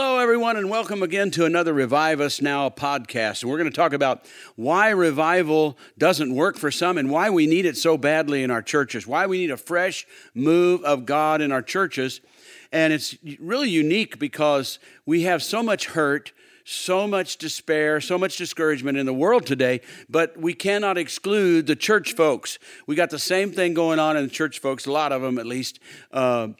Hello, everyone, and welcome again to another Revive Us Now podcast. And we're going to talk about why revival doesn't work for some and why we need it so badly in our churches, why we need a fresh move of God in our churches. And it's really unique because we have so much hurt, so much despair, so much discouragement in the world today, but we cannot exclude the church folks. We got the same thing going on in the church folks, a lot of them at least. Uh,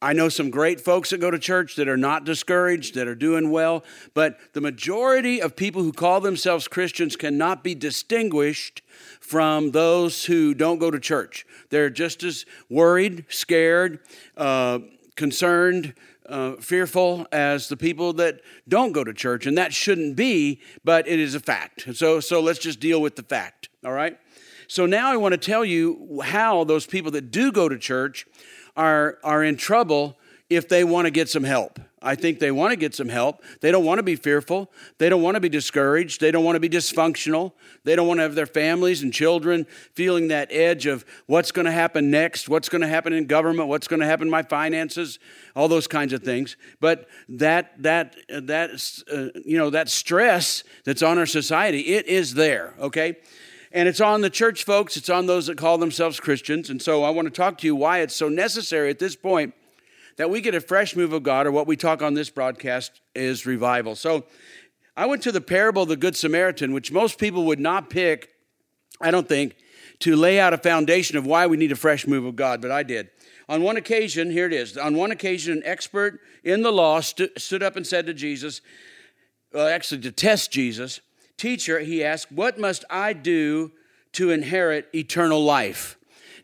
I know some great folks that go to church that are not discouraged, that are doing well, but the majority of people who call themselves Christians cannot be distinguished from those who don't go to church. They're just as worried, scared, uh, concerned, uh, fearful as the people that don't go to church, and that shouldn't be, but it is a fact. So, so let's just deal with the fact, all right? So now I want to tell you how those people that do go to church are, are in trouble if they want to get some help. I think they want to get some help. They don't want to be fearful. They don't want to be discouraged. They don't want to be dysfunctional. They don't want to have their families and children feeling that edge of what's going to happen next, what's going to happen in government, what's going to happen in my finances, all those kinds of things. But that that that uh, you know that stress that's on our society, it is there. Okay. And it's on the church folks, it's on those that call themselves Christians. And so I want to talk to you why it's so necessary at this point that we get a fresh move of God, or what we talk on this broadcast is revival. So I went to the parable of the Good Samaritan, which most people would not pick, I don't think, to lay out a foundation of why we need a fresh move of God, but I did. On one occasion, here it is. On one occasion, an expert in the law st- stood up and said to Jesus, uh, actually to test Jesus, Teacher, he asked, What must I do to inherit eternal life?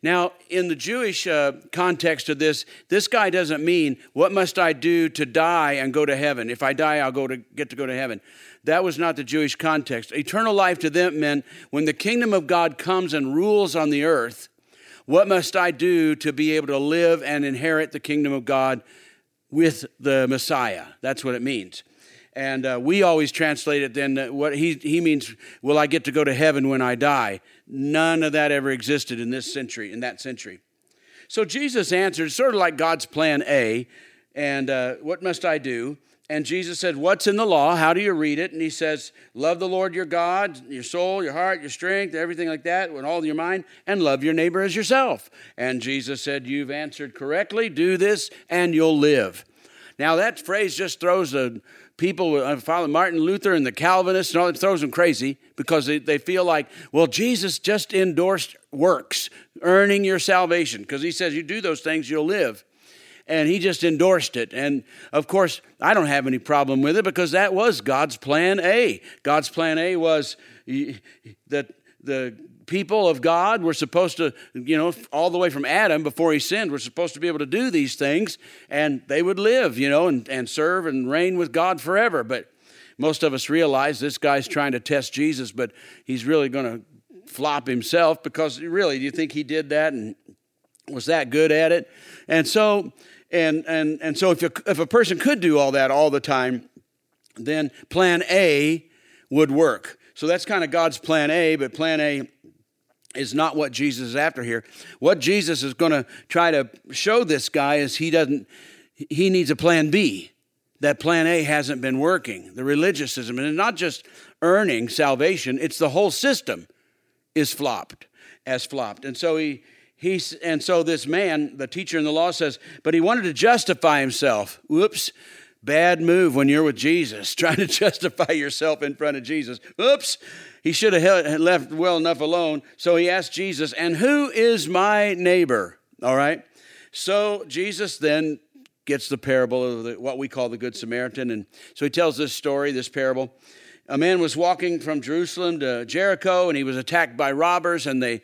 Now, in the Jewish uh, context of this, this guy doesn't mean, What must I do to die and go to heaven? If I die, I'll go to, get to go to heaven. That was not the Jewish context. Eternal life to them meant when the kingdom of God comes and rules on the earth, what must I do to be able to live and inherit the kingdom of God with the Messiah? That's what it means. And uh, we always translate it then, what he, he means, will I get to go to heaven when I die? None of that ever existed in this century, in that century. So Jesus answered, sort of like God's plan A, and uh, what must I do? And Jesus said, What's in the law? How do you read it? And he says, Love the Lord your God, your soul, your heart, your strength, everything like that, with all your mind, and love your neighbor as yourself. And Jesus said, You've answered correctly. Do this, and you'll live. Now, that phrase just throws a people, uh, follow Martin Luther and the Calvinists, and all that throws them crazy because they, they feel like, well, Jesus just endorsed works, earning your salvation, because he says you do those things, you'll live. And he just endorsed it. And of course, I don't have any problem with it because that was God's plan A. God's plan A was that the people of God were supposed to, you know, all the way from Adam before he sinned, were supposed to be able to do these things and they would live, you know, and, and serve and reign with God forever. But most of us realize this guy's trying to test Jesus, but he's really going to flop himself because really, do you think he did that and was that good at it? And so, and and and so if you, if a person could do all that all the time, then plan A would work. So that's kind of God's plan A, but plan A is not what Jesus is after here. What Jesus is going to try to show this guy is he doesn't he needs a plan B. That plan A hasn't been working. The religious and not just earning salvation, it's the whole system is flopped, as flopped. And so he he's and so this man, the teacher in the law says, but he wanted to justify himself. Whoops. Bad move when you're with Jesus, trying to justify yourself in front of Jesus. Oops, he should have left well enough alone. So he asked Jesus, And who is my neighbor? All right. So Jesus then gets the parable of the, what we call the Good Samaritan. And so he tells this story, this parable. A man was walking from Jerusalem to Jericho, and he was attacked by robbers, and they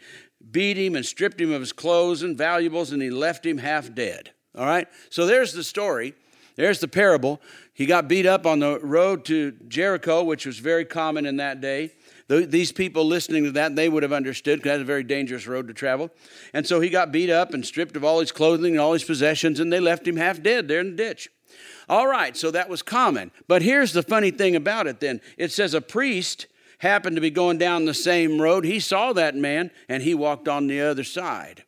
beat him and stripped him of his clothes and valuables, and he left him half dead. All right? So there's the story. There's the parable. He got beat up on the road to Jericho, which was very common in that day. These people listening to that, they would have understood because that's a very dangerous road to travel. And so he got beat up and stripped of all his clothing and all his possessions, and they left him half dead there in the ditch. All right, so that was common. But here's the funny thing about it then it says a priest happened to be going down the same road. He saw that man and he walked on the other side.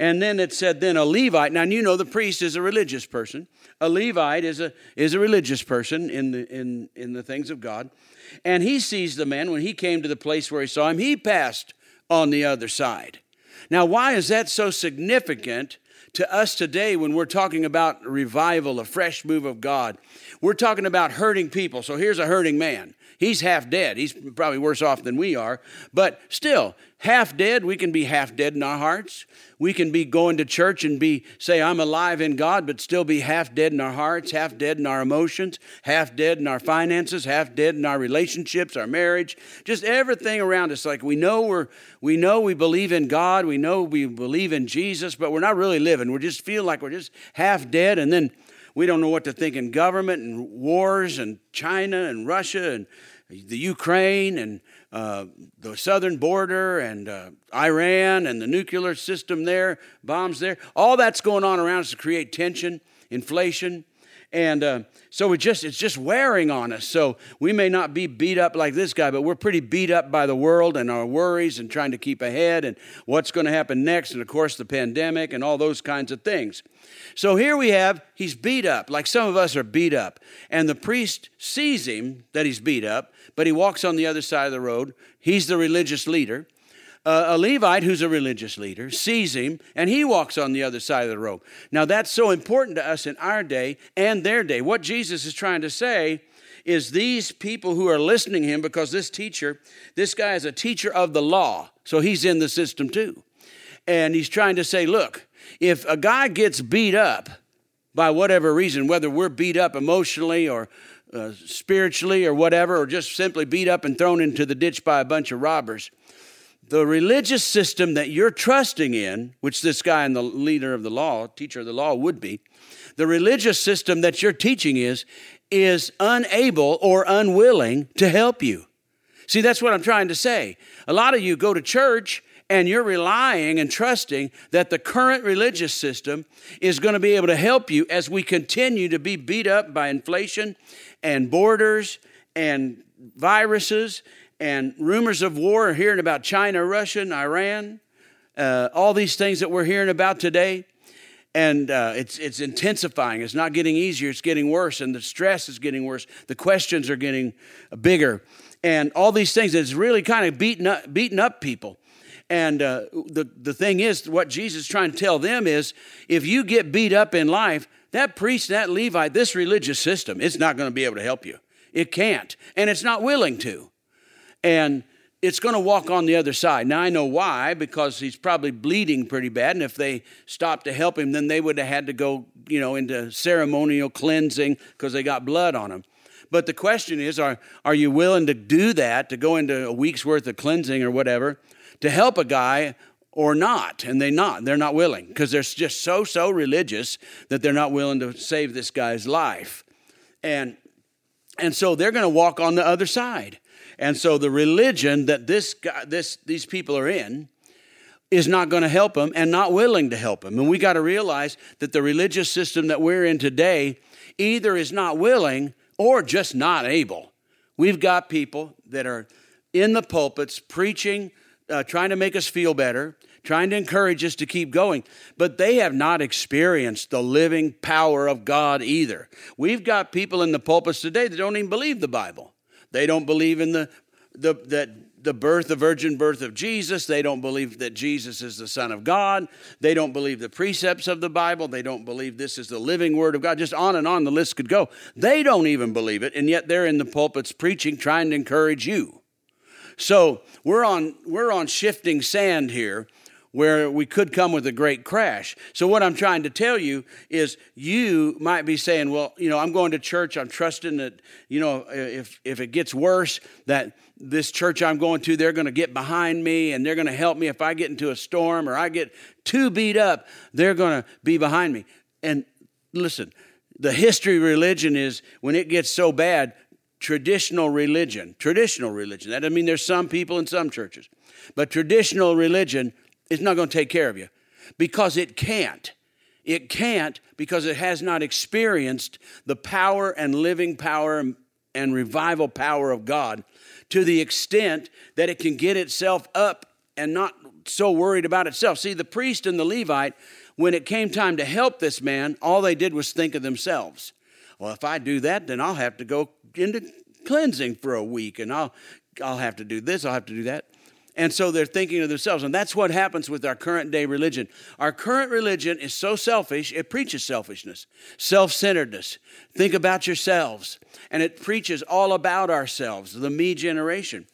And then it said, then a Levite. Now, you know the priest is a religious person. A Levite is a, is a religious person in the, in, in the things of God. And he sees the man. When he came to the place where he saw him, he passed on the other side. Now, why is that so significant to us today when we're talking about revival, a fresh move of God? We're talking about hurting people. So here's a hurting man. He's half dead. He's probably worse off than we are. But still, half dead, we can be half dead in our hearts. We can be going to church and be say I'm alive in God but still be half dead in our hearts, half dead in our emotions, half dead in our finances, half dead in our relationships, our marriage, just everything around us like we know we're we know we believe in God, we know we believe in Jesus, but we're not really living. And we just feel like we're just half dead and then we don't know what to think in government and wars and China and Russia and the Ukraine and uh, the southern border and uh, Iran and the nuclear system there, bombs there. All that's going on around us to create tension, inflation. And uh, so we just it's just wearing on us. So we may not be beat up like this guy, but we're pretty beat up by the world and our worries and trying to keep ahead and what's going to happen next, and of course the pandemic and all those kinds of things. So here we have he's beat up, like some of us are beat up, and the priest sees him that he's beat up, but he walks on the other side of the road. He's the religious leader. A Levite who's a religious leader sees him and he walks on the other side of the road. Now, that's so important to us in our day and their day. What Jesus is trying to say is these people who are listening to him, because this teacher, this guy is a teacher of the law, so he's in the system too. And he's trying to say, look, if a guy gets beat up by whatever reason, whether we're beat up emotionally or uh, spiritually or whatever, or just simply beat up and thrown into the ditch by a bunch of robbers, the religious system that you're trusting in, which this guy and the leader of the law, teacher of the law, would be, the religious system that you're teaching is, is unable or unwilling to help you. See, that's what I'm trying to say. A lot of you go to church and you're relying and trusting that the current religious system is going to be able to help you as we continue to be beat up by inflation and borders and viruses and rumors of war, hearing about China, Russia, and Iran, uh, all these things that we're hearing about today. And uh, it's, it's intensifying. It's not getting easier, it's getting worse. And the stress is getting worse. The questions are getting bigger. And all these things, it's really kind of beating up, beating up people. And uh, the, the thing is, what Jesus is trying to tell them is if you get beat up in life, that priest, that Levite, this religious system, it's not going to be able to help you. It can't. And it's not willing to and it's going to walk on the other side. Now, I know why, because he's probably bleeding pretty bad. And if they stopped to help him, then they would have had to go, you know, into ceremonial cleansing because they got blood on him. But the question is are, are you willing to do that, to go into a week's worth of cleansing or whatever, to help a guy or not? And they not. They're not willing because they're just so, so religious that they're not willing to save this guy's life. And, and so they're going to walk on the other side. And so the religion that this guy, this, these people are in is not going to help them and not willing to help them. And we got to realize that the religious system that we're in today either is not willing or just not able. We've got people that are in the pulpits preaching, uh, trying to make us feel better, trying to encourage us to keep going, but they have not experienced the living power of God either. We've got people in the pulpits today that don't even believe the Bible. They don't believe in the, the, that the birth, the virgin birth of Jesus. They don't believe that Jesus is the Son of God. They don't believe the precepts of the Bible. They don't believe this is the living Word of God. Just on and on the list could go. They don't even believe it, and yet they're in the pulpits preaching, trying to encourage you. So we're on, we're on shifting sand here where we could come with a great crash. So, what I'm trying to tell you is you might be saying, Well, you know, I'm going to church, I'm trusting that, you know, if, if it gets worse, that this church I'm going to, they're going to get behind me and they're going to help me. If I get into a storm or I get too beat up, they're going to be behind me. And listen, the history of religion is when it gets so bad, traditional religion, traditional religion. That doesn't mean there's some people in some churches, but traditional religion is not going to take care of you because it can't. It can't because it has not experienced the power and living power and revival power of God to the extent that it can get itself up and not so worried about itself. See, the priest and the Levite, when it came time to help this man, all they did was think of themselves. Well, if I do that, then I'll have to go into cleansing for a week and I'll I'll have to do this, I'll have to do that. And so they're thinking of themselves. And that's what happens with our current day religion. Our current religion is so selfish, it preaches selfishness, self centeredness. Think about yourselves. And it preaches all about ourselves, the me generation.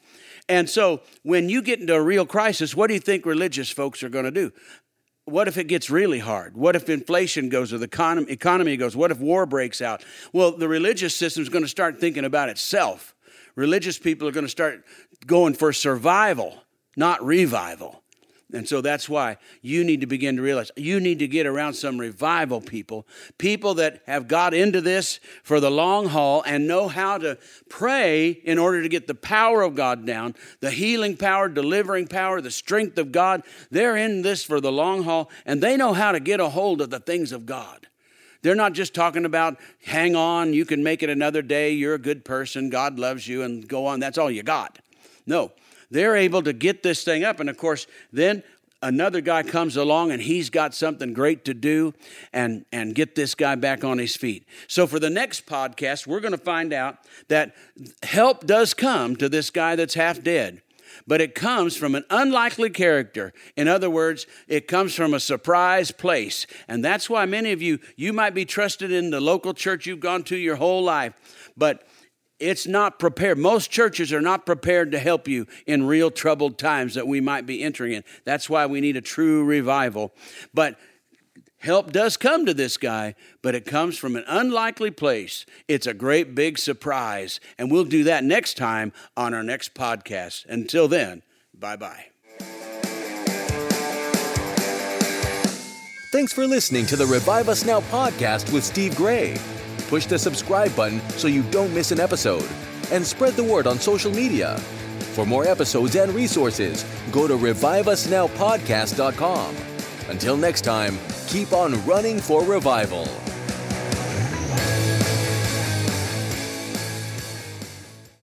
And so when you get into a real crisis, what do you think religious folks are going to do? What if it gets really hard? What if inflation goes or the economy goes? What if war breaks out? Well, the religious system is going to start thinking about itself. Religious people are going to start going for survival not revival. And so that's why you need to begin to realize you need to get around some revival people, people that have got into this for the long haul and know how to pray in order to get the power of God down, the healing power, delivering power, the strength of God. They're in this for the long haul and they know how to get a hold of the things of God. They're not just talking about hang on, you can make it another day, you're a good person, God loves you, and go on. That's all you got. No, they're able to get this thing up. And of course, then another guy comes along and he's got something great to do and, and get this guy back on his feet. So, for the next podcast, we're going to find out that help does come to this guy that's half dead. But it comes from an unlikely character. In other words, it comes from a surprise place. And that's why many of you, you might be trusted in the local church you've gone to your whole life. But it's not prepared. Most churches are not prepared to help you in real troubled times that we might be entering in. That's why we need a true revival. But help does come to this guy, but it comes from an unlikely place. It's a great big surprise. And we'll do that next time on our next podcast. Until then, bye bye. Thanks for listening to the Revive Us Now podcast with Steve Gray push the subscribe button so you don't miss an episode, and spread the word on social media. For more episodes and resources, go to reviveusnowpodcast.com. Until next time, keep on running for revival.